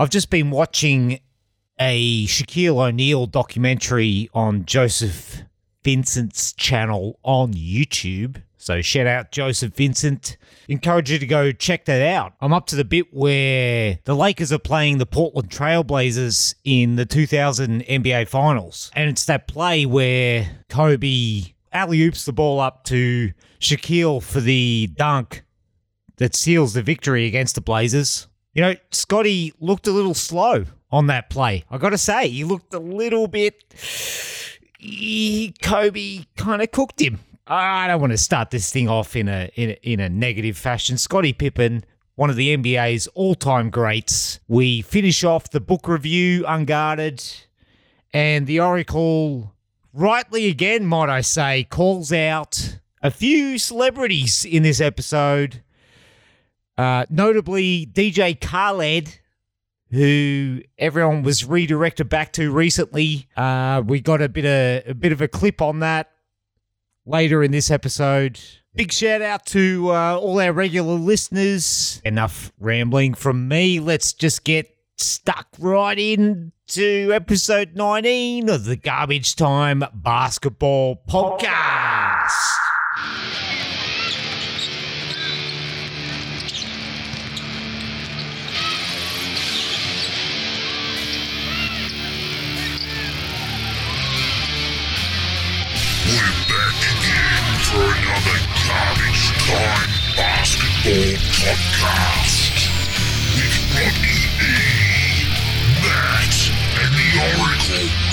I've just been watching a Shaquille O'Neal documentary on Joseph Vincent's channel on YouTube. So shout out Joseph Vincent. Encourage you to go check that out. I'm up to the bit where the Lakers are playing the Portland Trailblazers in the 2000 NBA Finals. And it's that play where Kobe alley oops the ball up to Shaquille for the dunk that seals the victory against the Blazers. You know, Scottie looked a little slow on that play. I got to say, he looked a little bit. He, Kobe kind of cooked him. I don't want to start this thing off in a, in a in a negative fashion. Scottie Pippen, one of the NBA's all-time greats. We finish off the book review unguarded, and the Oracle, rightly again, might I say, calls out a few celebrities in this episode. Uh, notably, DJ Khaled, who everyone was redirected back to recently. Uh, we got a bit of a bit of a clip on that later in this episode. Big shout out to uh, all our regular listeners. Enough rambling from me. Let's just get stuck right into episode 19 of the Garbage Time Basketball Podcast. For another garbage time basketball podcast with Rodney E, Matt, and the Oracle.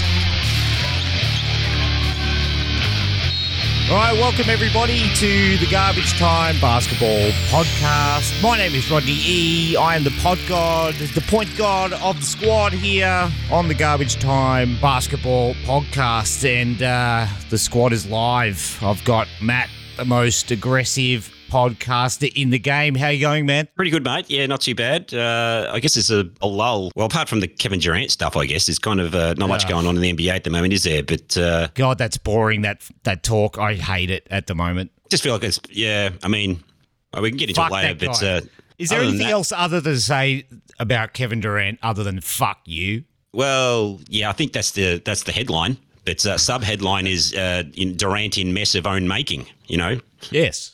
All right, welcome everybody to the Garbage Time Basketball Podcast. My name is Rodney E. I am the pod god, the point god of the squad here on the Garbage Time Basketball Podcast, and uh, the squad is live. I've got Matt, the most aggressive podcaster in the game. How you going, man? Pretty good, mate. Yeah, not too bad. Uh, I guess it's a, a lull. Well, apart from the Kevin Durant stuff, I guess there's kind of uh, not much going on in the NBA at the moment, is there? But uh, God, that's boring. That that talk, I hate it at the moment. just feel like it's yeah. I mean, we can get into Fuck it later, but uh, Is there anything that- else other to say about Kevin Durant other than fuck you? Well, yeah, I think that's the that's the headline. But uh, sub headline is uh, in Durant in mess of own making. You know, Yes.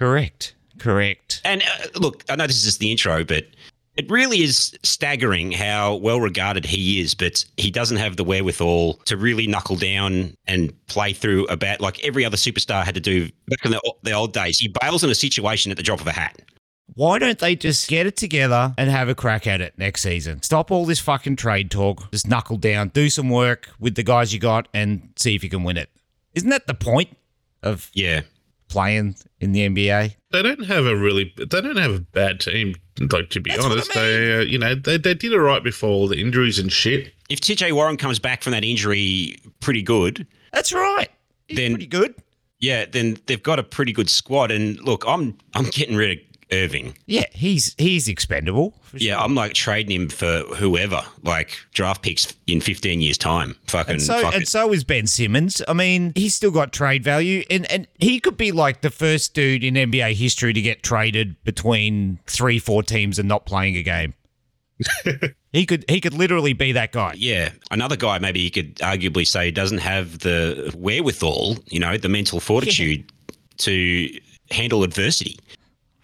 Correct. Correct. And uh, look, I know this is just the intro, but it really is staggering how well regarded he is, but he doesn't have the wherewithal to really knuckle down and play through a bat like every other superstar had to do back in the, the old days. He bails in a situation at the drop of a hat. Why don't they just get it together and have a crack at it next season? Stop all this fucking trade talk. Just knuckle down, do some work with the guys you got, and see if you can win it. Isn't that the point of Yeah. Playing in the NBA? They don't have a really. They don't have a bad team. Like to be That's what I honest, they uh, you know they they did it right before all the injuries and shit. If TJ Warren comes back from that injury pretty good, That's right. He's Then- pretty good. yeah, then they've got a pretty good squad. And look, I'm I'm getting rid of Irving. Yeah, he's he's expendable. Yeah, sure. I'm like trading him for whoever, like draft picks in 15 years' time. Fucking And so fuck and it. so is Ben Simmons. I mean, he's still got trade value, and and he could be like the first dude in NBA history to get traded between three, four teams and not playing a game. he could he could literally be that guy. Yeah, another guy maybe you could arguably say doesn't have the wherewithal, you know, the mental fortitude to handle adversity.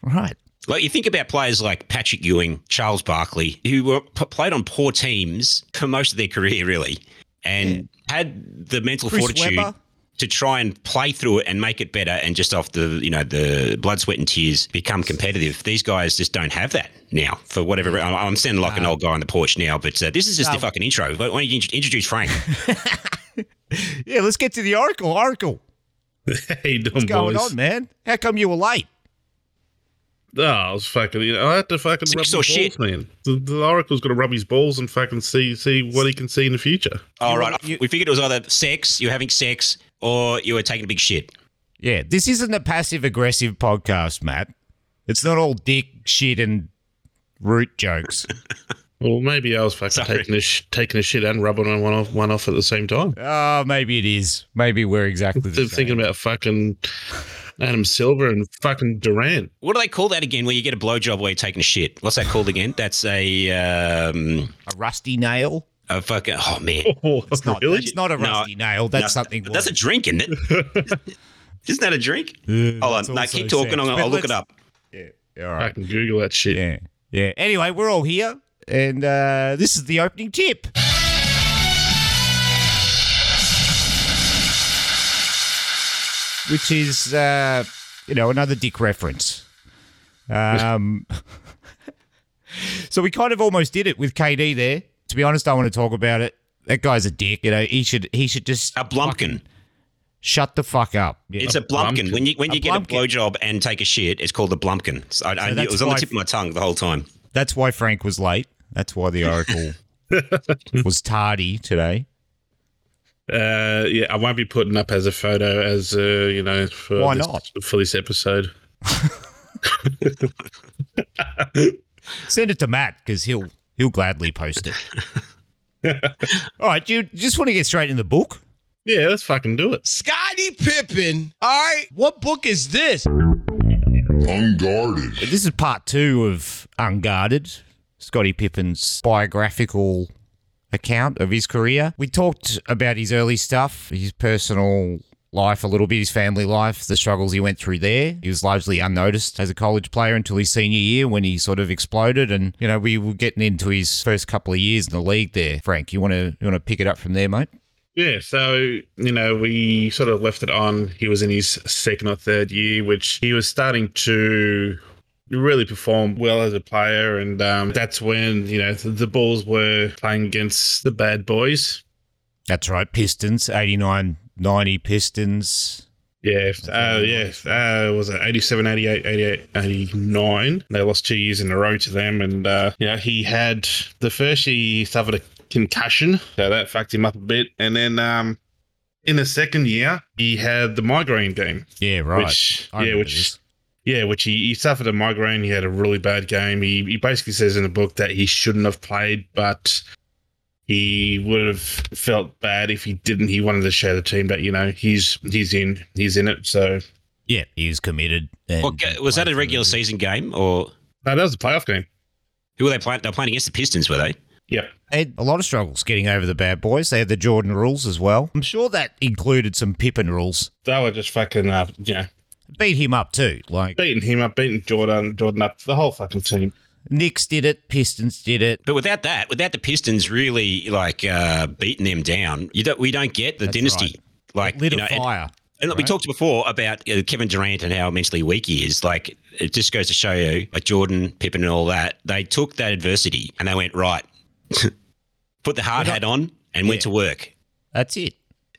Right. Like you think about players like Patrick Ewing, Charles Barkley, who were p- played on poor teams for most of their career, really, and had the mental Chris fortitude Webber. to try and play through it and make it better, and just off the you know the blood, sweat, and tears become competitive. These guys just don't have that now for whatever. I'm I'm sounding like an old guy on the porch now, but uh, this is just No. the fucking intro. Why don't you introduce Frank? Yeah, let's get to the Oracle. Oracle, Hey, you doing, what's going boys? on, man? How come you were late? Oh, I was fucking. You know, I had to fucking So you rub saw my balls, shit. man. The, the Oracle's got to rub his balls and fucking see see what he can see in the future. All You- right, you- we figured it was either sex, you were having sex, or you were taking a big shit. Yeah, this isn't a passive aggressive podcast, Matt. It's not all dick shit and root jokes. Well, maybe I was fucking Sorry. taking a sh- taking a shit and rubbing one off one off at the same time. Oh, maybe it is. Maybe we're exactly the Th- same. Thinking about fucking Adam Silver and fucking Durant. What do they call that again? Where you get a blowjob while you're taking a shit? What's that called again? That's a um, A rusty nail. a fucking. Oh man, Oh, It's not. really? It's not a No, rusty nail. That's No, something. That's a drink, isn't it? Isn't that a drink? Yeah, Hold that's on, no, also keep talking. I'll, I'll look it up. Yeah. All right. I can Google that shit. Yeah. Yeah. Anyway, we're all here, and uh, this is the opening tip. Which is, uh, you know, another dick reference. Um, so we kind of almost did it with KD there. To be honest, I want to talk about it. That guy's a dick. You know, he should he should just A blumpkin. shut the fuck up. Yeah. It's a blumpkin. blumpkin. When you when A you get a blumpkin. blowjob and take a shit, it's called a blumpkin. So I, I So knew, it was on the tip of my tongue the whole time. That's why Frank was late. That's why the Oracle was tardy today. Uh, yeah, I won't be putting up as a photo as uh, you know for Why this, not? for this episode. Send it to Matt because he'll he'll gladly post it. All right, you just want to get straight in the book? Yeah, let's fucking do it. Scottie Pippen. All right. What book is this? Unguarded. This is part two of Unguarded, Scottie Pippen's biographical account of his career. We talked about his early stuff, his personal life a little bit, his family life, the struggles he went through there. He was largely unnoticed as a college player until his senior year when he sort of exploded. And you know, we were getting into his first couple of years in the league there. Frank, you want to you want to pick it up from there, mate? Yeah, so you know, we sort of left it on. He was in his second or third year, which he was starting to really perform well as a player, and um, that's when you know the, the Bulls were playing against the bad boys. That's right, Pistons, 89 90 Pistons. Yeah, uh, yeah, uh, was it 87, 88, 88, 89? They lost two years in a row to them, and uh, yeah, he had the first year he suffered a concussion, so that fucked him up a bit, and then um, in the second year he had the migraine game. Yeah, right. Which, yeah, which, this. Yeah, which he, he suffered a migraine. He had a really bad game. He, he basically says in the book that he shouldn't have played, but he would have felt bad if he didn't. He wanted to show the team that you know he's he's in he's in it. So Yeah, he's committed. and Well, was that a regular season game or no, that was a playoff game. who were they playing? They were playing against the Pistons, were they? Yeah, They had a lot of struggles getting over the bad boys. They had the Jordan rules as well. I'm sure that included some Pippen rules. they were just fucking uh, you know Beat him up too. Like beating him up, beating Jordan Jordan up, the whole fucking team. Knicks did it, Pistons did it. But without that, without the Pistons really like uh, beating them down, you don't. We don't get the That's dynasty. Like Lit you know, a and- fire. And look, we talked before about uh, Kevin Durant and how mentally weak he is. Like, it just goes to show you, like Jordan, Pippen, and all that, they took that adversity and they went, right, put the hard hat on and went to work That's it.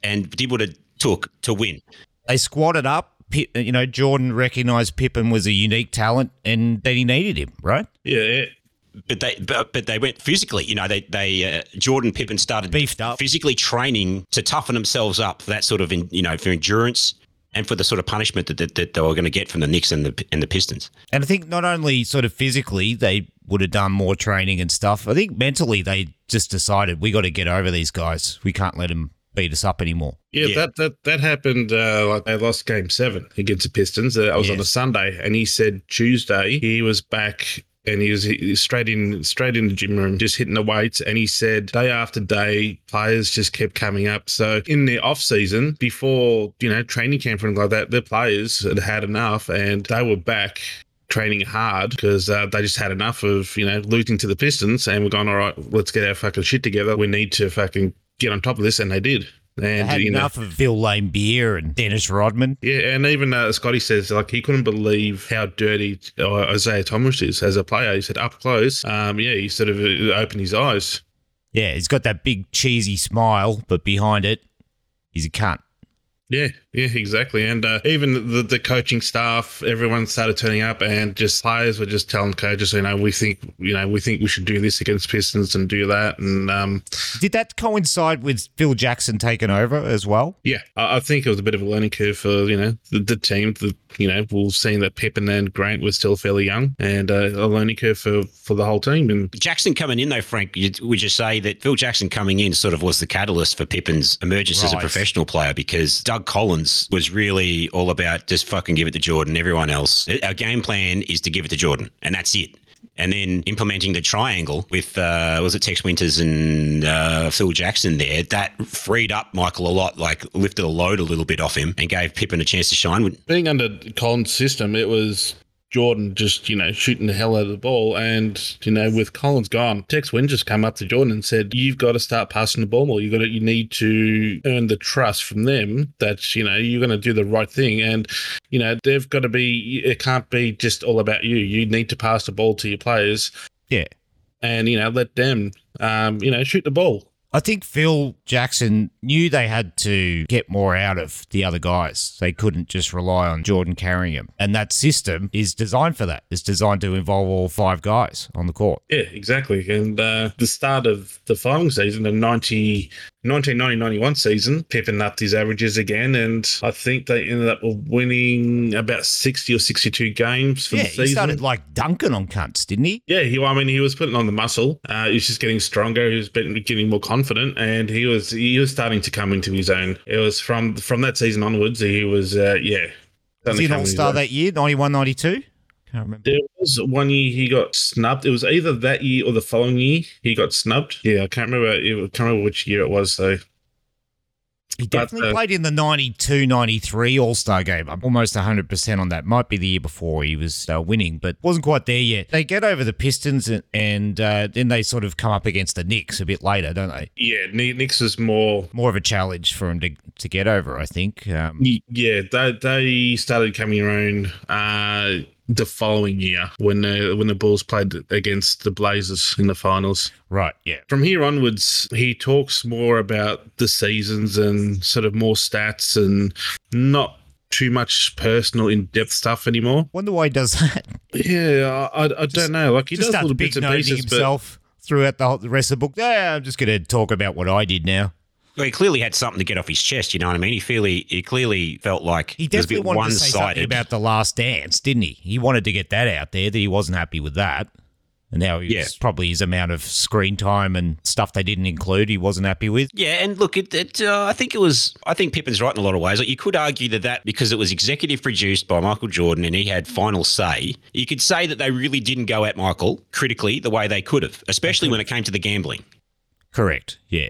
and did what it took to win. They squatted up. You know, Jordan recognized Pippen was a unique talent and that he needed him, right? Yeah, yeah. But they, but, but they went physically. You know, they, they, uh, Jordan, Pippen started Beefed up. physically training to toughen themselves up for that sort of, in, you know, for endurance and for the sort of punishment that, that, that they were going to get from the Knicks and the and the Pistons. And I think not only sort of physically they would have done more training and stuff. I think mentally they just decided we got to get over these guys. We can't let them beat us up anymore. Yeah, Yeah. that that that happened. Uh, like they lost Game Seven against the Pistons. Uh, I was on a Sunday, and he said Tuesday he was back and he was, he was straight in straight in the gym room, just hitting the weights. And he said day after day, players just kept coming up. So in the off season, before you know training camp and like that, the players had had enough, and they were back training hard because uh, they just had enough of you know losing to the Pistons, and we're going all right. Let's get our fucking shit together. We need to fucking get on top of this, and they did. And had you know, enough of Bill Laimbeer and Dennis Rodman. yeah, and even uh, Scottie says like he couldn't believe how dirty uh, Isiah Thomas is as a player. He said up close, um, yeah, he sort of uh, opened his eyes. Yeah, he's got that big cheesy smile, but behind it, he's a cunt. Yeah, yeah, exactly. And uh, even the, the coaching staff, everyone started turning up, and just players were just telling coaches, you know, we think, you know, we think we should do this against Pistons and do that. And um, Did that coincide with Phil Jackson taking over as well? yeah, I, I think it was a bit of a learning curve for you know the, the team. The, you know, we've seen that Pippen and Grant were still fairly young, and uh, a learning curve for for the whole team. And Jackson coming in though, Frank, you, would you say that Phil Jackson coming in sort of was the catalyst for Pippen's emergence as a professional player because Doug Doug Collins was really all about just fucking give it to Jordan. Everyone else, our game plan is to give it to Jordan, and that's it. And then implementing the triangle with uh, was it Tex Winters and uh, Phil Jackson there that freed up Michael a lot, like lifted a load a little bit off him and gave Pippen a chance to shine. Being under Collins' system, it was Jordan just, you know, shooting the hell out of the ball. And, you know, with Collins gone, Tex Wynn just come up to Jordan and said, You've got to start passing the ball more. You got to, you need to earn the trust from them that, you know, you're going to do the right thing. And, you know, they've got to be, it can't be just all about you. You need to pass the ball to your players. Yeah. And, you know, let them, um, you know, shoot the ball. I think Phil Jackson knew they had to get more out of the other guys. They couldn't just rely on Jordan carrying him. And that system is designed for that. It's designed to involve all five guys on the court. Yeah, exactly. And uh, the start of the following season, the 90, 1990-91 season, Pippen upped his averages again, and I think they ended up winning about 60 or 62 games for yeah, the season. he started like dunking on cunts, didn't he? Yeah, he. I mean, he was putting on the muscle. Uh, he was just getting stronger. He was getting more confident, and he was he was starting to come into his own. It was from from that season onwards. He was uh, yeah. Was he an all star that year, 91, 92? Can't remember. There was one year he got snubbed. It was either that year or the following year he got snubbed. Yeah, I can't remember. I can't remember which year it was though. He definitely but, uh, played in the 92 93 All Star game. I'm almost 100% on that. Might be the year before he was uh, winning, but wasn't quite there yet. They get over the Pistons and, and uh, then they sort of come up against the Knicks a bit later, don't they? Yeah, Knicks is more. More of a challenge for him to, to get over, I think. Um, yeah, they, they started coming around uh, the following year when the when the Bulls played against the Blazers in the finals. Right. Yeah. From here onwards, he talks more about the seasons and sort of more stats and not too much personal in depth stuff anymore. Wonder why he does that. Yeah, I, I, I don't know. Like he does little bits and pieces himself but... throughout the, whole, the rest of the book. Yeah, I'm just going to talk about what I did now. Well, he clearly had something to get off his chest. You know what I mean? He clearly, he clearly felt like he definitely wanted to say something about the Last Dance, didn't he? He wanted to get that out there that he wasn't happy with that, and now he's yeah. probably his amount of screen time and stuff they didn't include. He wasn't happy with. Yeah, and look, it, it uh, I think it was. I think Pippen's right in a lot of ways. Like you could argue that that because it was executive produced by Michael Jordan and he had final say. You could say that they really didn't go at Michael critically the way they could have, especially when it came to the gambling. Correct. Yeah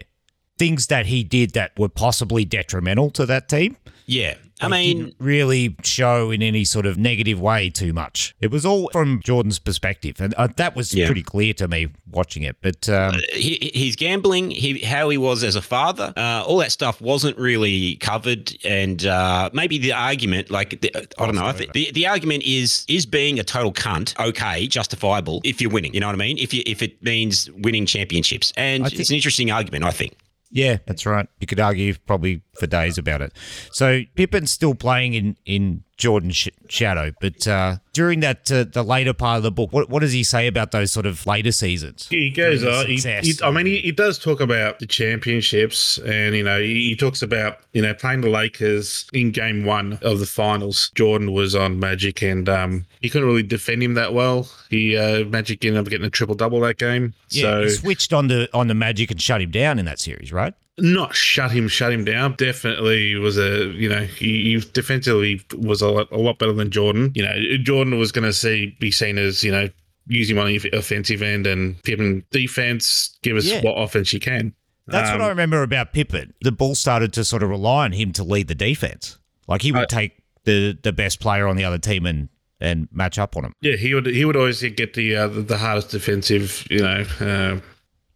things that he did that were possibly detrimental to that team. Yeah. I mean, really show in any sort of negative way too much. It was all from Jordan's perspective, and uh, that was yeah. pretty clear to me watching it. But um, uh, he, he's gambling, he, how he was as a father, uh, all that stuff wasn't really covered. And uh, maybe the argument, like the, I don't know, I think the, the argument is is being a total cunt okay, justifiable if you're winning. You know what I mean? If you if it means winning championships, and think, it's an interesting argument, I think. Yeah, that's right. You could argue probably for days about it. So Pippen's still playing in in Jordan's sh- shadow, but uh, during that uh, the later part of the book, what what does he say about those sort of later seasons? He goes, uh, he, he, I mean, he, he, does talk about the championships, and you know, he, he, talks about you know playing the Lakers in Game One of the finals. Jordan was on Magic, and um, he couldn't really defend him that well. He uh, Magic ended up getting a triple double that game. Yeah, so. he switched on the on the Magic and shut him down in that series, right? Not shut him, shut him down. Definitely was a, you know, he, he defensively was a lot, a lot better than Jordan. You know, Jordan was going to see be seen as, you know, using on the offensive end and Pippen defense, give us yeah. what offense you can. That's um, what I remember about Pippen. The ball started to sort of rely on him to lead the defense. Like he would uh, take the the best player on the other team and and match up on him. Yeah, he would he would always get the uh, the, the hardest defensive, you know, uh,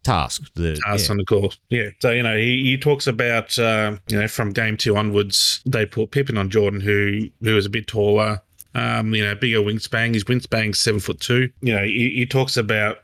task. The, task yeah. on the course. Yeah. So, you know, he, he talks about, uh, you know, from game two onwards, they put Pippen on Jordan, who who was a bit taller, um, you know, bigger wingspan. His wingspan's seven foot two. You know, he, he talks about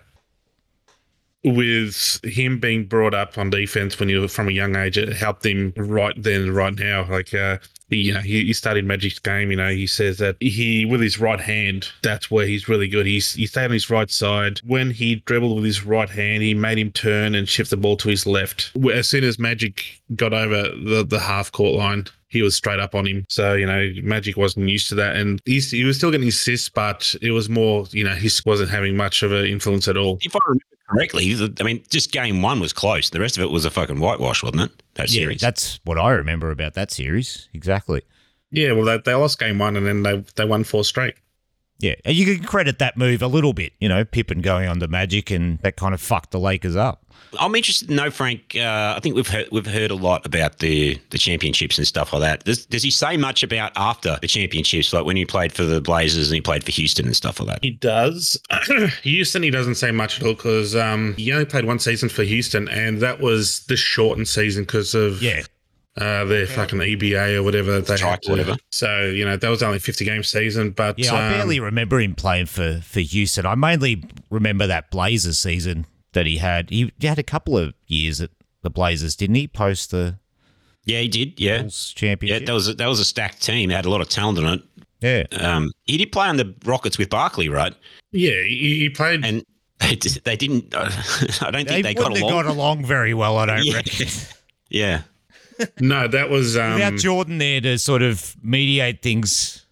with him being brought up on defense when he was from a young age, it helped him right then and right now. Like, uh, you know, he, he studied Magic's game. You know, he says that he, with his right hand, that's where he's really good. He's he stayed on his right side. When he dribbled with his right hand, he made him turn and shift the ball to his left. As soon as Magic got over the, the half court line, he was straight up on him. So, you know, Magic wasn't used to that. And he was still getting assists, but it was more, you know, he wasn't having much of an influence at all. If I remember correctly, I mean, just game one was close. The rest of it was a fucking whitewash, wasn't it? That Yeah, series. that's what I remember about that series. Exactly. Yeah, well, they, they lost game one and then they they won four straight. Yeah, and you can credit that move a little bit. You know, Pippen going on the Magic, and that kind of fucked the Lakers up. I'm interested to know, Frank. Uh, I think we've heard we've heard a lot about the the championships and stuff like that. Does, does he say much about after the championships, like when he played for the Blazers and he played for Houston and stuff like that? He does. Houston, he doesn't say much at all because um, he only played one season for Houston, and that was the shortened season because of Yeah, uh, their fucking EBA or whatever they had Strike, to. whatever. So you know that was only fifty game season, but yeah. I um, barely remember him playing for for Houston. I mainly remember that Blazers season that he had. He, he had a couple of years at the Blazers, didn't he? Post the Yeah, he did. Yeah, Bulls yeah. That was a, that was a stacked team. It had a lot of talent in it. yeah. Um, he did play on the Rockets with Barkley, right? yeah, he, he played. And they, d- they didn't. Uh, I don't think they, got wouldn't along. have got along very well. I don't Yeah. reckon. yeah, no, that was um, Without Jordan there to sort of mediate things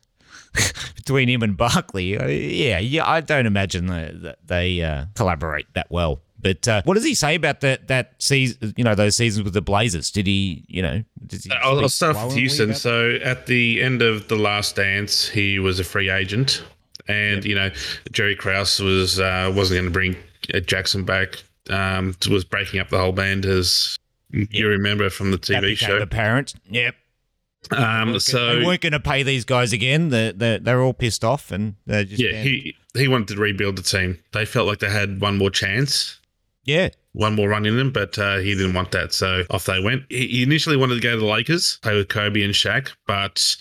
between him and Barkley, uh, yeah, yeah, I don't imagine that that they uh, collaborate that well. But uh, what does he say about that that season? You know, those seasons with the Blazers. Did he? You know, he I'll, I'll start with Houston. So at the end of the last dance, he was a free agent, and you know Jerry Krause was uh, wasn't going to bring Jackson back. Um, was breaking up the whole band, as you remember from the TV show. apparent. Yep. Um, so they weren't going to pay these guys again. They're, they're, they're all pissed off and they just yeah, banned- he he wanted to rebuild the team. They felt like they had one more chance. yeah. One more run in them, but uh, he didn't want that, so off they went. He he initially wanted to go to the Lakers, play with Kobe and Shaq, but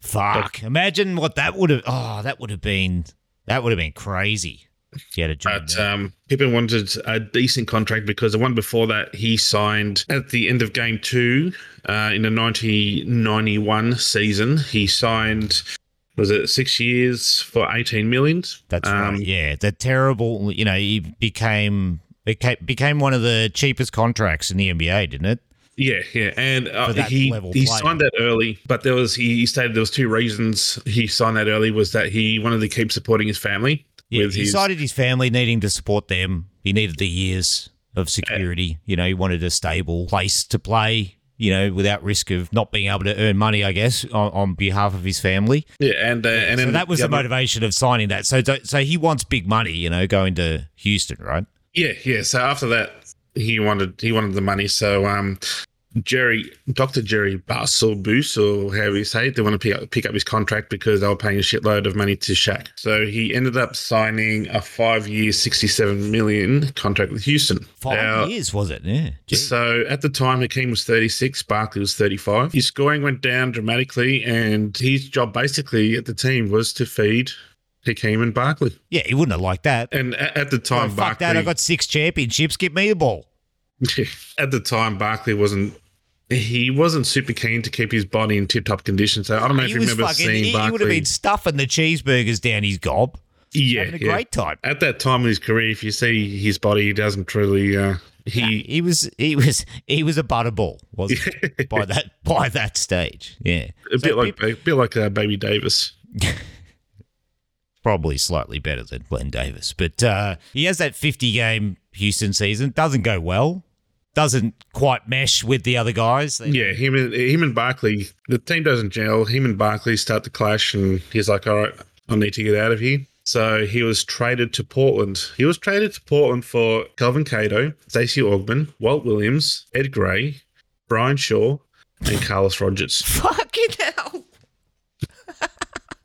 Fuck! Imagine what that would have. Oh, that would have been. That would have been crazy. You had a job. But um, Pippen wanted a decent contract because the one before that he signed at the end of game two uh, in the 1991 season. He signed, was it six years for 18 million? That's um, right. Yeah, the terrible. You know, he became became became one of the cheapest contracts in the NBA, didn't it? Yeah, yeah, and uh, he he player. signed that early, but there was he, he stated there was two reasons he signed that early was that he wanted to keep supporting his family Yeah, with he his cited his family needing to support them. He needed the years of security. You know, he wanted a stable place to play. You know, without risk of not being able to earn money, I guess, on, on behalf of his family. yeah, and uh, and So that was the other- motivation of signing that. So, so he wants big money. You know, going to Houston, right? Yeah, yeah. So after that, he wanted he wanted the money. So um, Jerry, Doctor Jerry Buss or Boos or however you say it, they want to pick up, pick up his contract because they were paying a shitload of money to Shaq. So he ended up signing a five year, sixty seven million contract with Houston. Five years was it? Yeah. Gee. So at the time, Hakeem was 36, Barkley was 35. His scoring went down dramatically, and his job basically at the team was to feed Hakeem and Barkley. Yeah, he wouldn't have liked that. And at, at the Oh, time, fuck Barkley, that! I got six championships. Give me the ball. at the time, Barkley wasn't. He wasn't super keen to keep his body in tip-top condition. So I don't know if you remember fucking. seeing He, he would have been stuffing the cheeseburgers down his gob, yeah, having a yeah. great time. At that time in his career, if you see his body, he doesn't really. Uh, he He was. He was. He was a butterball, wasn't he? by that. By that stage, yeah. a So bit like peop- a bit like uh, Baby Davis. probably slightly better than Glen Davis, but uh, he has that fifty-game Houston season. Doesn't go well. Doesn't quite mesh with the other guys. They- Yeah, him and him and Barkley, the team doesn't gel. Him and Barkley start to clash, and he's like, "All right, I need to get out of here." So he was traded to Portland. He was traded to Portland for Kelvin Cato, Stacey Augmon, Walt Williams, Ed Gray, Brian Shaw, and Carlos Rogers. Fucking hell.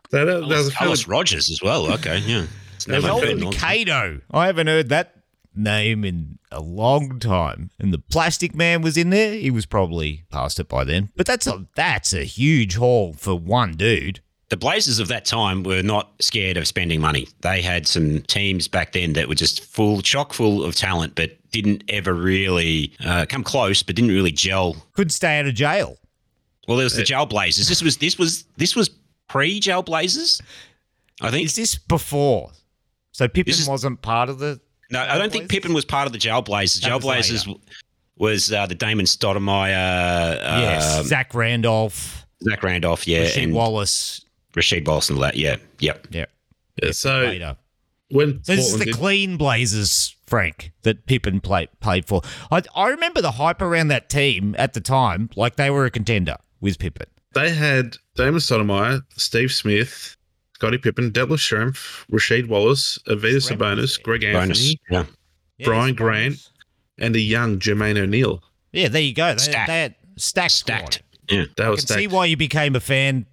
So that, that was Carlos, Carlos fairly- Rogers as well. Okay, yeah. It's never heard Melvin nonsense. Cato. I haven't heard that name in a long time. And the Plastic Man was in there. He was probably past it by then. But that's a that's a huge haul for one dude. The Blazers of that time were not scared of spending money. They had some teams back then that were just full, chock full of talent, but didn't ever really uh, come close, but didn't really gel. Couldn't stay out of jail. Well, there was the Jail Blazers. This was this was this was pre Jail Blazers. I think Is this before? So Pippen This wasn't part of the no, I don't think Blazers? Pippen was part of the Jail Blazers. That Jail was Blazers was uh, the Damon Stoudamire, uh, Yes. Zach Randolph, Zach Randolph, yeah, Rasheed and Wallace. Rasheed Wallace and all that. Yeah, yep. Yeah. Yeah, so Later. when So this is the did- clean Blazers Frank, that Pippen played played for. I, I remember the hype around that team at the time, like they were a contender with Pippen. They had Damon Stoudamire, Steve Smith, Scottie Pippen, Detlef Schrempf, Rasheed Wallace, Arvydas Sabonis, Greg Bonus. Anthony, Yeah. Brian it's Grant. bonus. and a young Jermaine O'Neal. Yeah, there you go. They, Stacked. they stacked. Stacked. squad. Yeah. That I was can see why you became a fan,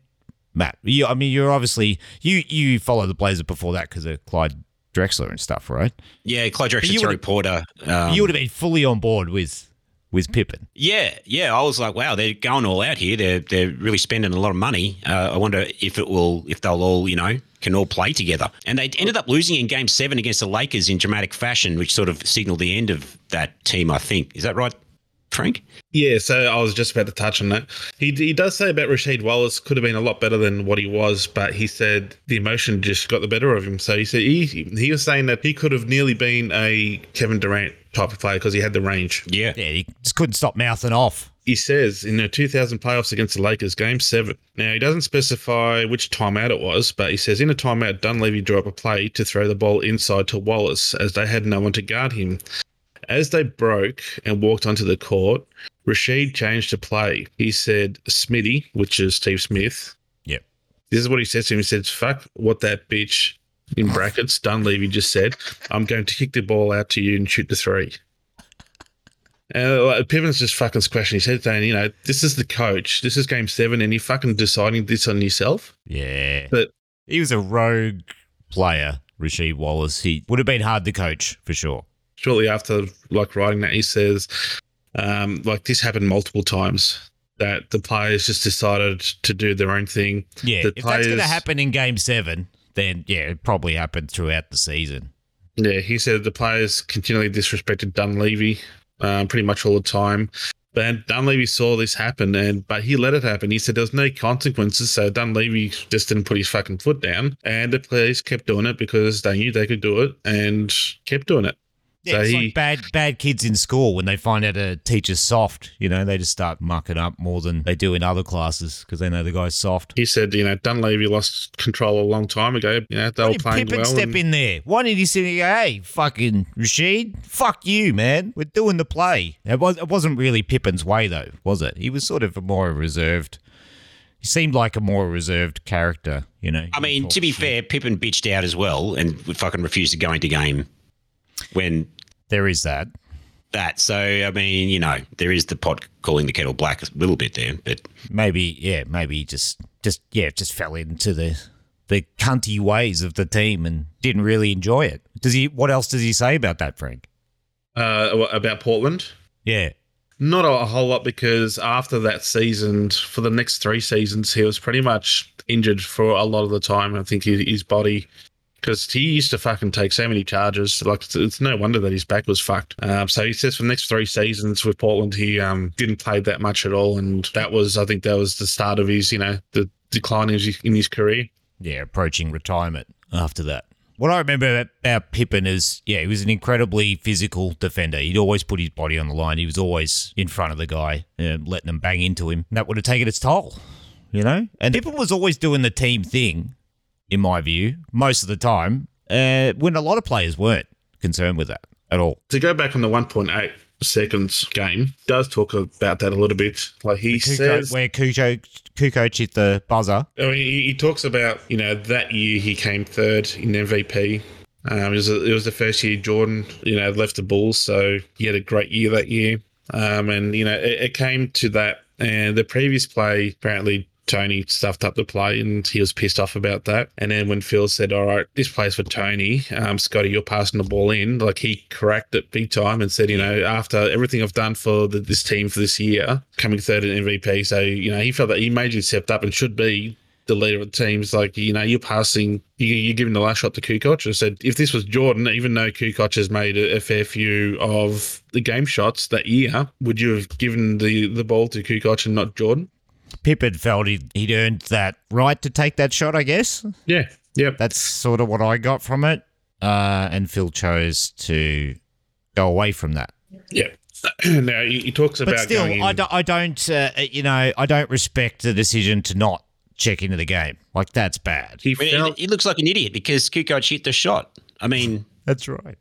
Matt. You, I mean, you're obviously you you follow the Blazers before that because of Clyde Drexler and stuff, right? Yeah. Clyde you Drexler, Terry would've- Porter. Um, you would have been fully on board with with Pippen. Yeah, yeah. I was like, wow, they're going all out here. They're they're really spending a lot of money. Uh, I wonder if it will, if they'll all, you know, can all play together. And they ended up losing in Game Seven against the Lakers in dramatic fashion, which sort of signaled the end of that team. I think is that right, Frank? Yeah, so I was just about to touch on that. He, he does say about Rasheed Wallace could have been a lot better than what he was, but he said the emotion just got the better of him. So he said he, he was saying that he could have nearly been a Kevin Durant type of player because he had the range. Yeah, Yeah, he just couldn't stop mouthing off. He says in the 2000 playoffs against the Lakers, game seven. Now, he doesn't specify which timeout it was, but he says in a timeout, Dunleavy drew up a play to throw the ball inside to Wallace as they had no one to guard him. As they broke and walked onto the court, Rasheed changed to play. He said, Smitty, which is Steve Smith. Yep. This is what he says to him. He says, fuck what that bitch, in brackets, Dunleavy just said. I'm going to kick the ball out to you and shoot the three. And like, Pippen's just fucking squashing his head saying, you know, this is the coach. This is game seven, and you're fucking deciding this on yourself. Yeah, But he was a rogue player, Rasheed Wallace. He would have been hard to coach for sure. shortly after, like, writing that, he says, um, like, this happened multiple times that the players just decided to do their own thing. Yeah, The if that's going to happen in Game Seven, then yeah, it probably happened throughout the season. Yeah, he said the players continually disrespected Dunleavy um, pretty much all the time. But Dunleavy saw this happen, and but he let it happen. He said there was no consequences, so Dunleavy just didn't put his fucking foot down, and the players kept doing it because they knew they could do it and kept doing it. Yeah, So it's he- like bad bad kids in school when they find out a teacher's soft. You know, they just start mucking up more than they do in other classes because they know the guy's soft. He said, you know, Dunleavy lost control a long time ago. You know, they Why were did playing Pippen well. step and- in there? Why did he say, "Hey, fucking Rasheed, fuck you, man. We're doing the play." It was it wasn't really Pippen's way though, was it? He was sort of a more reserved. He seemed like a more reserved character, you know. I mean, to be fair, Pippen bitched out as well and fucking refused to go into game when there is that. that. So I mean, you know, there is the pot calling the kettle black a little bit there, but Maybe, yeah, maybe just, just, yeah, just fell into the the cunty ways of the team and didn't really enjoy it. Does he? What else does he say about that, Frank? uh, about Portland. Yeah, Not a whole lot because after that season, for the next three seasons, he was pretty much injured for a lot of the time. I think his, his body, because he used to fucking take so many charges. Like it's, it's no wonder that his back was fucked. Um, so he says for the next three seasons with Portland, he um, didn't play that much at all, and that was, I think, that was the start of his, you know, the decline in his, in his career. yeah, approaching retirement after that. What I remember about Pippen is, yeah, he was an incredibly physical defender. He'd always put his body on the line. He was always in front of the guy, uh, letting them bang into him. That would have taken its toll, you know? And Pippen was always doing the team thing, in my view, most of the time, uh, when a lot of players weren't concerned with that at all. To go back on the 1.8 seconds game, does talk about that a little bit. Like he Kukoc, says, where Kukoc, Kukoc hit the buzzer. I mean, he, he talks about you know that year he came third in MVP. Um, it was it was the first year Jordan you know left the Bulls, so he had a great year that year. Um, and you know it, it came to that, and the previous play apparently Tony stuffed up the play, and he was pissed off about that. And then when Phil said, "All right, this play's for Tony, um, Scottie, you're passing the ball in," like he corrected it big time and said, "You know, after everything I've done for the, this team for this year, coming third in MVP, so you know he felt that he majorly stepped up and should be." the leader of the team's like, you know, you're passing, you, you're giving the last shot to Kukoc. I said, if this was Jordan, even though Kukoc has made a, a fair few of the game shots that year, would you have given the, the ball to Kukoc and not Jordan? Pippen felt he'd, he'd earned that right to take that shot, I guess. Yeah. Yep. That's sort of what I got from it. Uh, and Phil chose to go away from that. Yeah. now, he, he talks about But still, going in- I, do, I don't, uh, you know, I don't respect the decision to not check into the game. Like, that's bad. he I mean, felt, he looks like an idiot because Kukoc hit the shot. I mean, That's right.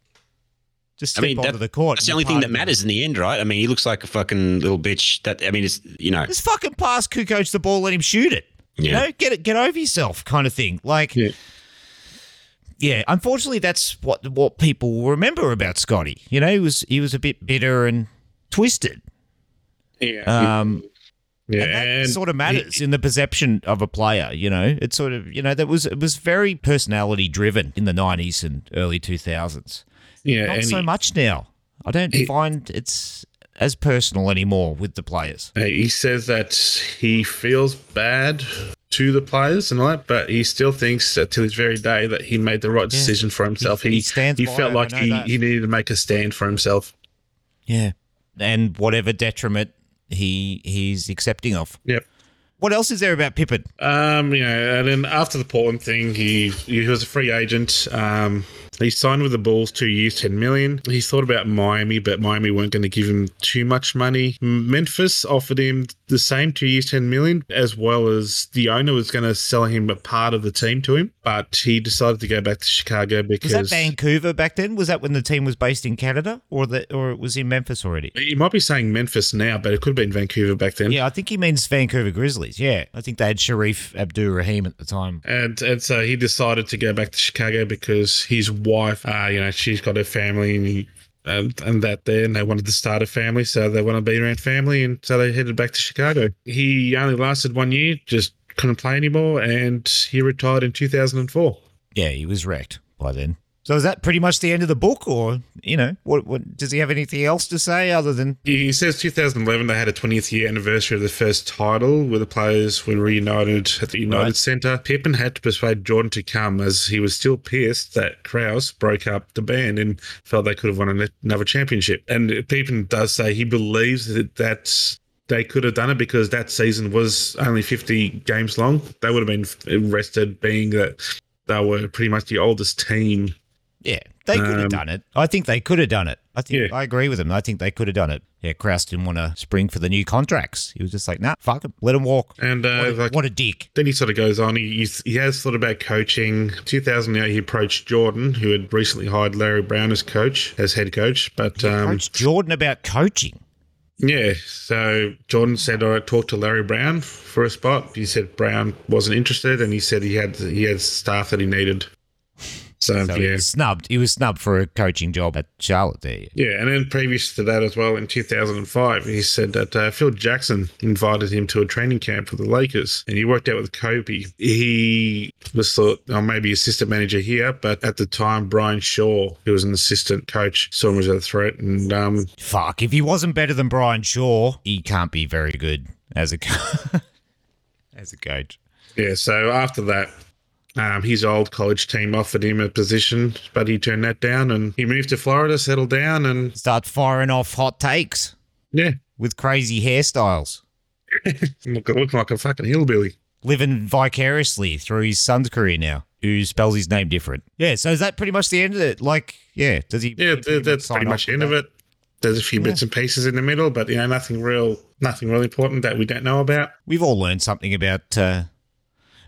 Just I mean, onto that- the court. That's the only thing that matters in the end, right? I mean, he looks like a fucking little bitch. That I mean, it's you know, Just fucking pass Kukoc the ball, let him shoot it. You Yeah. know, get it, get over yourself, kind of thing. Like, Yeah. yeah. Unfortunately, that's what what people remember about Scottie. You know, he was he was a bit bitter and twisted. Yeah. Um, yeah. and that and sort of matters in the perception of a player. You know, it's sort of you know that was it was very personality driven in the nineties and early two thousands. Yeah, Not so he- much now. I don't he- find it's as personal anymore with the players. Uh, he says that he feels bad to the players and all that, but he still thinks that to this very day that he made the right decision for himself. He- he he felt like he, that. he needed to make a stand for himself. Yeah, and whatever detriment he he's accepting of. Yep. What else is there about Pippen? Um, you know, and then after the Portland thing, he he was a free agent. Um, he signed with the Bulls two years, ten million. He thought about Miami, but Miami weren't going to give him too much money. Memphis offered him the same two years, ten million, as well as the owner was going to sell him a part of the team to him. But he decided to go back to Chicago Was because that Vancouver back then? Was that when the team was based in Canada, or that, or it was in Memphis already? he might be saying Memphis now, but it could have been Vancouver back then. Yeah, I think he means Vancouver Grizzlies. Yeah, I think they had Shareef Abdur Rahim at the time. And and so he decided to go back to Chicago because his wife, uh, you know, she's got her family and he, and, and that there, and they wanted to start a family, so they want to be around family, and so they headed back to Chicago. He only lasted one year, just couldn't play anymore, and he retired in 2004. Yeah, he was wrecked by then. So is that pretty much the end of the book, or you know, what, what does he have anything else to say other than He says 2011 they had a 20th year anniversary of the first title where the players were reunited at the United Right. Centre. Pippen had to persuade Jordan to come as he was still pissed that Krause broke up the band and felt they could have won another championship. And Pippen does say he believes that that's they could have done it because that season was only 50 games long. They would have been rested, being that they were pretty much the oldest team Yeah, they could have Um, done it. I think they could have done it. I think Yeah. I agree with him. I think they could have done it. Yeah, Krause didn't want to spring for the new contracts. He was just like, nah, fuck him, let him walk. And uh, What a, like, what a dick. then he sort of goes on. He, he, he has thought about coaching. 2008, he approached Jordan, who had recently hired Larry Brown as coach, as head coach. But um, Coach Jordan about coaching. yeah, so Jordan said, "All right, talk to Larry Brown for a spot." He said Brown wasn't interested, and he said he had he had staff that he needed. So, So he yeah. was snubbed. He was snubbed for a coaching job at Charlotte. There. Yeah, and then previous to that as well, in 2005, he said that uh, Phil Jackson invited him to a training camp for the Lakers, and he worked out with Kobe. He was thought, oh, maybe assistant manager here, but at the time, Brian Shaw, who was an assistant coach, saw him as a threat, and um, Fuck. If he wasn't better than Brian Shaw, he can't be very good as a co- as a coach. yeah. So after that. Um, his old college team offered him a position, but he turned that down, and he moved to Florida, settled down, and Start firing off hot takes yeah, with crazy hairstyles. look, look like a fucking hillbilly. living vicariously through his son's career now, who spells his name different. Yeah, so is that pretty much the end of it? Like, yeah, does he? Yeah, th- that's pretty much the end of it. There's a few bits and pieces in the middle, but you know, nothing real, nothing really important that we don't know about. We've all learned something about uh,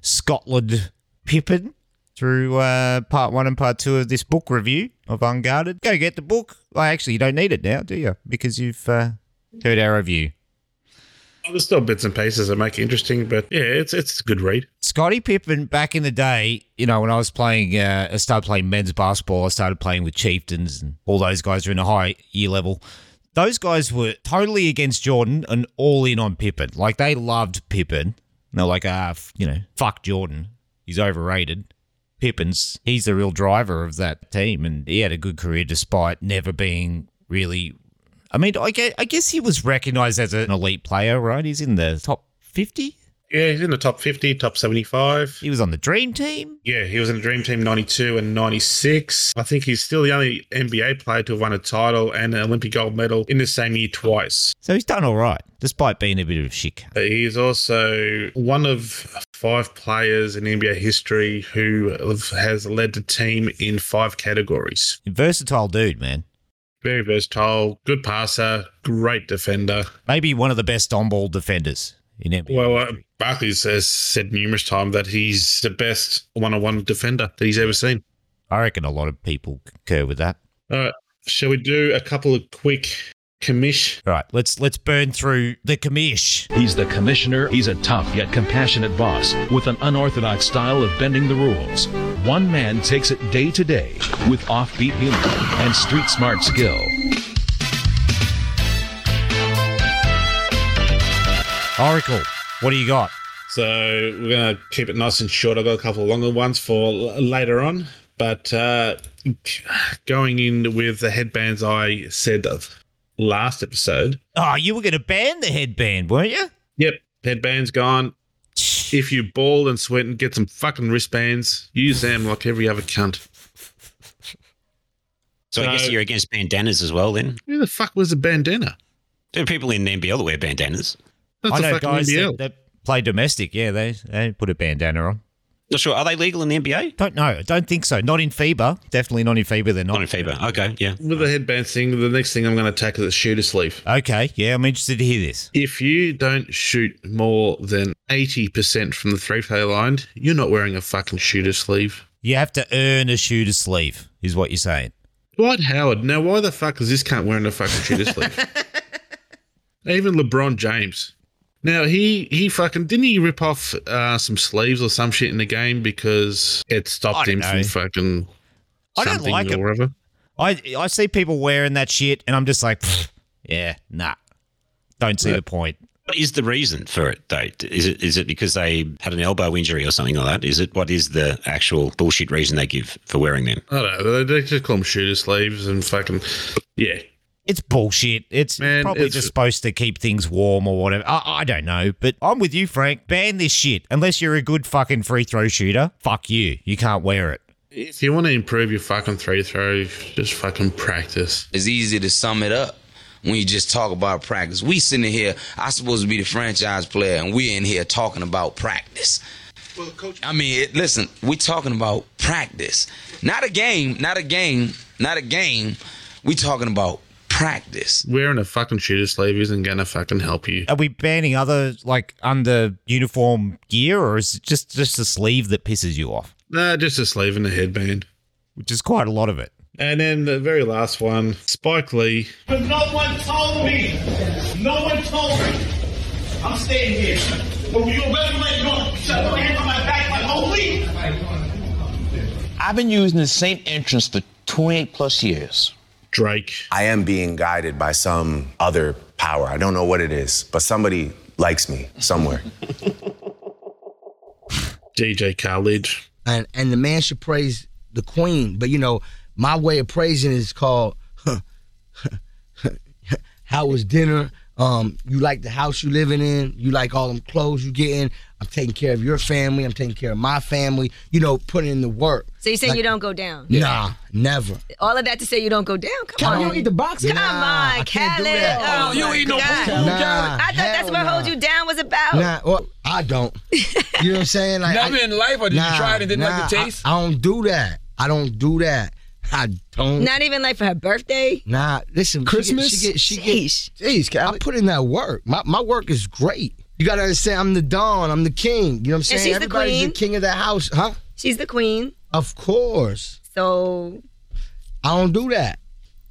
Scotland Pippen through uh, part one and part two of this book review of Unguarded. Go get the book. Well, actually, you don't need it now, do you? Because you've uh, heard our review. There's still bits and pieces that make it interesting, but yeah, it's it's a good read. Scottie Pippen back in the day, you know, when I was playing, uh, I started playing men's basketball. I started playing with Chieftains and all those guys are in a high year level. Those guys were totally against Jordan and all in on Pippen. Like they loved Pippen. They're like, ah, f- you know, fuck Jordan. He's overrated. Pippen's, he's the real driver of that team. And he had a good career despite never being really. I mean, I guess, I guess he was recognized as an elite player, right? He's in the top 50. Yeah, he's in the top 50, top 75. He was on the dream team. Yeah, he was in the Dream Team 92 and 96. I think he's still the only NBA player to have won a title and an Olympic gold medal in the same year twice. So he's done all right, despite being a bit of a shit. Uh, He's also one of five players in NBA history who has led the team in five categories. Versatile dude, man. Very versatile, good passer, great defender. Maybe one of the best on-ball defenders in NBA. Well, uh, Barclays has said numerous times that he's the best one-on-one defender that he's ever seen. I reckon a lot of people concur with that. All right, Shall we do a couple of quick commish? All right, let's let's burn through the commish. He's the commissioner. He's a tough yet compassionate boss with an unorthodox style of bending the rules. One man takes it day to day with offbeat humor and street smart skill. Oracle, what do you got? So we're going to keep it nice and short. I've got a couple of longer ones for l- later on. But uh, going in with the headbands I said last episode. Oh, you were going to ban the headband, weren't you? Yep, headbands gone. If you ball and sweat and get some fucking wristbands, use them like every other cunt. So I guess you're against bandanas as well then? Who the fuck was a bandana? There are people in the NBL that wear bandanas. That's I a know guys that, that play domestic. Yeah, they they put a bandana on. Not sure. Are they legal in the NBA? Don't know. Don't think so. Not in FIBA. Definitely not in FIBA. They're not. Not in FIBA. Okay, yeah. With the headband thing, the next thing I'm going to tackle is shooter sleeve. Okay. Yeah, I'm interested to hear this. If you don't shoot more than 80% from the three throw line, you're not wearing a fucking shooter sleeve. You have to earn a shooter sleeve, is what you're saying. Dwight Howard. Now, why the fuck is this cunt wearing a fucking shooter sleeve? Even LeBron James. Now he he fucking didn't he rip off uh, some sleeves or some shit in the game because it stopped him know. from fucking I don't something like or it. whatever. I I see people wearing that shit, and I'm just like, yeah, nah. Don't see Yeah. the point. What is the reason for it though? Is it is it because they had an elbow injury or something like that? Is it what is the actual bullshit reason they give for wearing them? I don't know. They just call them shooter sleeves and fucking yeah. It's bullshit. It's Man, probably it's- just supposed to keep things warm or whatever. I, I don't know, but I'm with you, Frank. Ban this shit. Unless you're a good fucking free throw shooter, fuck you. You can't wear it. If you want to improve your fucking free throw, just fucking practice. It's easy to sum it up when you just talk about practice. We sitting here, I supposed to be the franchise player, and we in here talking about practice. Well, coach, I mean, it, listen, we talking about practice, not a game, not a game, not a game. We talking about practice. Wearing a fucking shooter sleeve isn't gonna fucking help you. Are we banning other like under uniform gear, or is it just just the sleeve that pisses you off? Nah, just a sleeve and a headband. Which is quite a lot of it. And then the very last one, Spike Lee. But no one told me. No one told me. I'm staying here. But you resurrect going shut your hands on my back like whole week. I've been using the same entrance for 28 plus years. Drake. I am being guided by some other power. I don't know what it is, but somebody likes me somewhere. DJ Khaled. and and the man should praise the queen. But you know, my way of praising is called how was dinner? Um, you like the house you living in, you like all them clothes you getting. I'm taking care of your family, I'm taking care of my family, you know, putting in the work. So you saying Like- you don't go down? Nah, never. All of that to say you don't go down? Come Come on. on, you eat the box? Come Nah, on, I can't do Khaled. that. Oh, Oh, you eat no God. food, Nah, I thought that's hell what Hold. You Down was about. Nah, well, I don't. You know what I'm saying? Like, Never I- in life, or did you try it and didn't like the taste? I, I don't do that. I don't do that. I don't. Not even like for her birthday. Nah, listen. Christmas? She get, she get, she Sheesh. get Jeez, I put in that work. My, my work is great. You gotta understand, I'm the Don. I'm the king. You know what I'm saying? she's the Everybody's queen. the king of that house, huh? She's the queen. Of course. So I don't do that.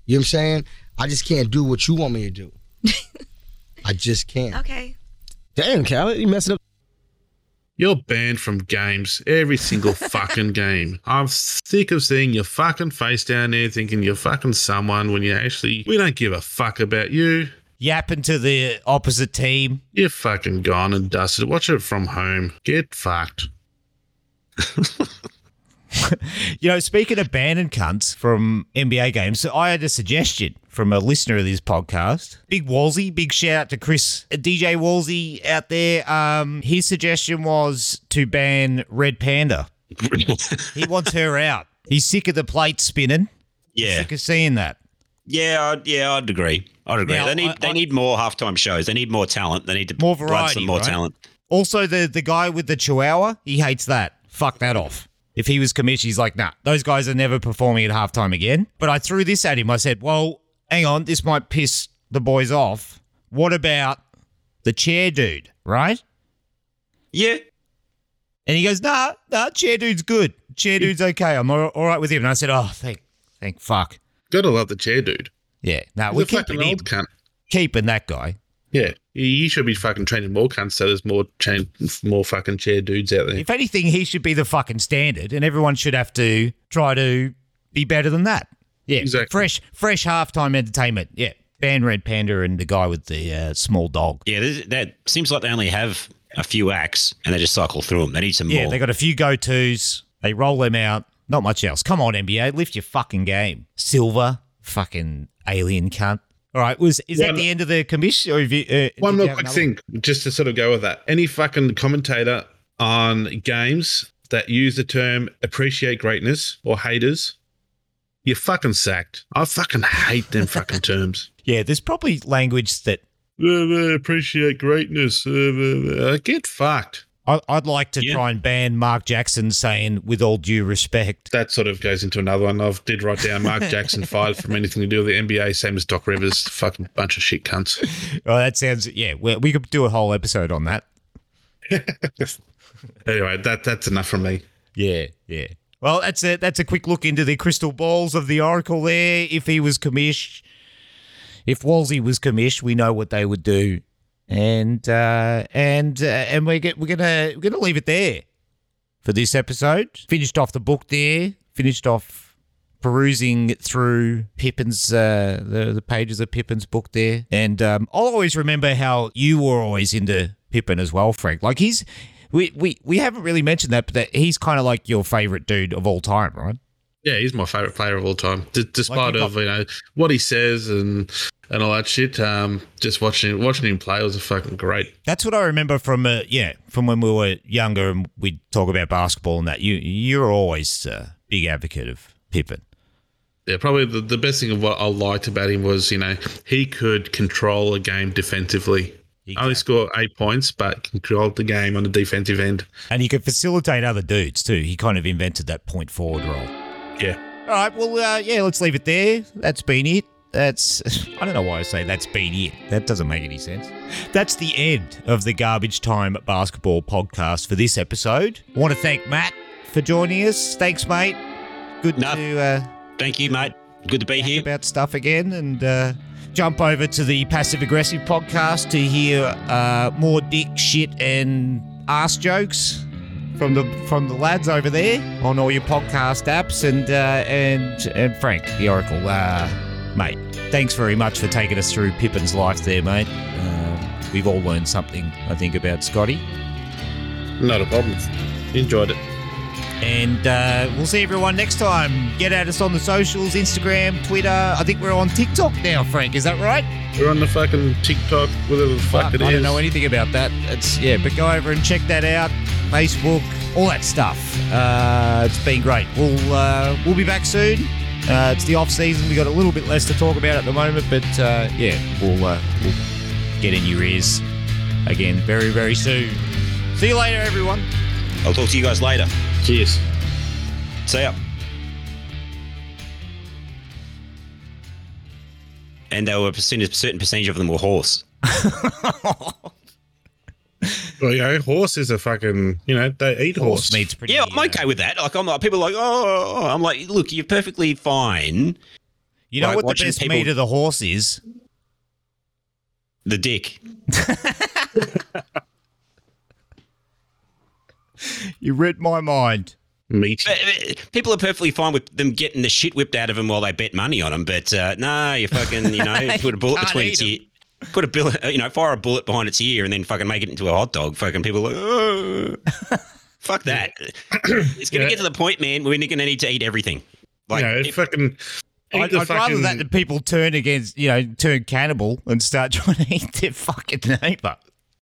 You know what I'm saying? I just can't do what you want me to do. I just can't. okay. Damn, Khaled, you messing up. You're banned from games. Every single fucking game. I'm sick of seeing your fucking face down there thinking you're fucking someone when you actually, we don't give a fuck about you. Yapping to the opposite team. You're fucking gone and dusted. Watch it from home. Get fucked. You know, speaking of banning cunts from NBA games, so I had a suggestion from a listener of this podcast. Big Wolsey, big shout out to Chris, uh, DJ Wolsey out there. Um, his suggestion was to ban Red Panda. He wants her out. He's sick of the plate spinning. Yeah, Sick of seeing that. Yeah, I'd, yeah. I'd agree. I'd agree. Now, they need I- they I- need more halftime shows. They need more talent. They need to More variety, some more right? talent. Also, the the guy with the chihuahua, he hates that. Fuck that off. If he was commissioned, he's like, nah, those guys are never performing at halftime again. But I threw this at him. I said, well, hang on, this might piss the boys off. What about the chair dude, right? Yeah, And he goes, nah, nah, chair dude's good. Chair dude's okay. I'm all, all right with him. And I said, oh, thank, thank fuck. Gotta love the chair dude. Yeah. No, He's we're keeping, him, old cunt. keeping that guy. Yeah, you should be fucking training more cunts so there's more chain, more fucking chair dudes out there. If anything, he should be the fucking standard, and everyone should have to try to be better than that. Yeah, Exactly. Fresh, fresh halftime entertainment. Yeah, ban Red Panda and the guy with the uh, small dog. Yeah, this, that seems like they only have a few acts and they just cycle through them. They need some Yeah, more. Yeah, they got a few go tos. They roll them out. Not much else. Come on, NBA, lift your fucking game. Silver, fucking alien cunt. All right, was is that the end of the commission? Or have you, uh, One more quick thing, just to sort of go with that. Any fucking commentator on games that use the term appreciate greatness or haters, you're fucking sacked. I fucking hate them fucking terms. Yeah, there's probably language that Uh, uh, appreciate greatness. Uh, uh, uh, get fucked. I, I'd like to try and ban Mark Jackson saying, with all due respect. That sort of goes into another one. I've did write down Mark Jackson fired from anything to do with the NBA, same as Doc Rivers. Fucking bunch of shit cunts. Oh, that sounds, yeah, we, we could do a whole episode on that. Anyway, that that's enough from me. Yeah, yeah. Well, that's a that's a quick look into the crystal balls of the Oracle there. If he was commish, if Wolsey was commish, we know what they would do, and uh, and uh, and we're get, we're gonna we're gonna leave it there for this episode. Finished off the book there. Finished off perusing through Pippen's uh, the the pages of Pippen's book there, and um, I'll always remember how you were always into Pippen as well, Frank. Like he's we we we haven't really mentioned that, but that he's kind of like your favorite dude of all time, right? Yeah, he's my favorite player of all time. D- despite you of you know what he says and and all that shit. Um, just watching watching him play was a fucking great. That's what I remember from uh, yeah from when we were younger and we'd talk about basketball and that. You you're always a big advocate of Pippen. Yeah, probably the, the best thing of what I liked about him was you know he could control a game defensively. Only score eight points, but controlled the game on the defensive end. And he could facilitate other dudes too. He kind of invented that point forward role. Yeah. All right. Well, uh, yeah. Let's leave it there. That's been it. That's I don't know why I say that's been it. That doesn't make any sense. That's the end of the Garbage Time Basketball podcast for this episode. I want to thank Matt for joining us. Thanks, mate. Good to uh, Thank you, mate. Good to be here. about stuff again and uh, jump over to the Passive Aggressive podcast to hear uh, more dick shit and ass jokes from the from the lads over there on all your podcast apps and uh, and and Frank the Oracle, uh, mate. Thanks very much for taking us through Pippen's life there, mate. Um, we've all learned something, I think, about Scottie. Not a problem. Enjoyed it. And uh, we'll see everyone next time. Get at us on the socials Instagram, Twitter. I think we're on TikTok now, Frank. Is that right? We're on the fucking TikTok, whatever the fuck, it I is. don't know anything about that. It's yeah, but go over and check that out. Facebook, all that stuff. Uh, it's been great. We'll uh, we'll be back soon. Uh, it's the off season. We got a little bit less to talk about at the moment, but uh, yeah, we'll uh, we'll get in your ears again very very soon. See you later, everyone. I'll talk to you guys later. Cheers. See ya. And there were a certain percentage of them were horse. Well, you know, horses are fucking, you know, they eat horse. meat's pretty. Yeah, I'm okay with that. Like, I'm like, people are like, oh, I'm like, look, you're perfectly fine. You know Like, what the best people- meat of the horse is? The dick. You read my mind. Meat. But, uh, People are perfectly fine with them getting the shit whipped out of them while they bet money on them. But uh, no, you fucking, you know, put a bullet between eat its ear. Put a bullet, uh, you know, fire a bullet behind its ear and then fucking make it into a hot dog. Fucking people are like, oh. fuck that. it's going to Yeah. get to the point, man, we're going to need to eat everything. Like, you know, if- fucking. I'd, I'd rather that than people turn against, you know, turn cannibal and start trying to eat their fucking neighbour.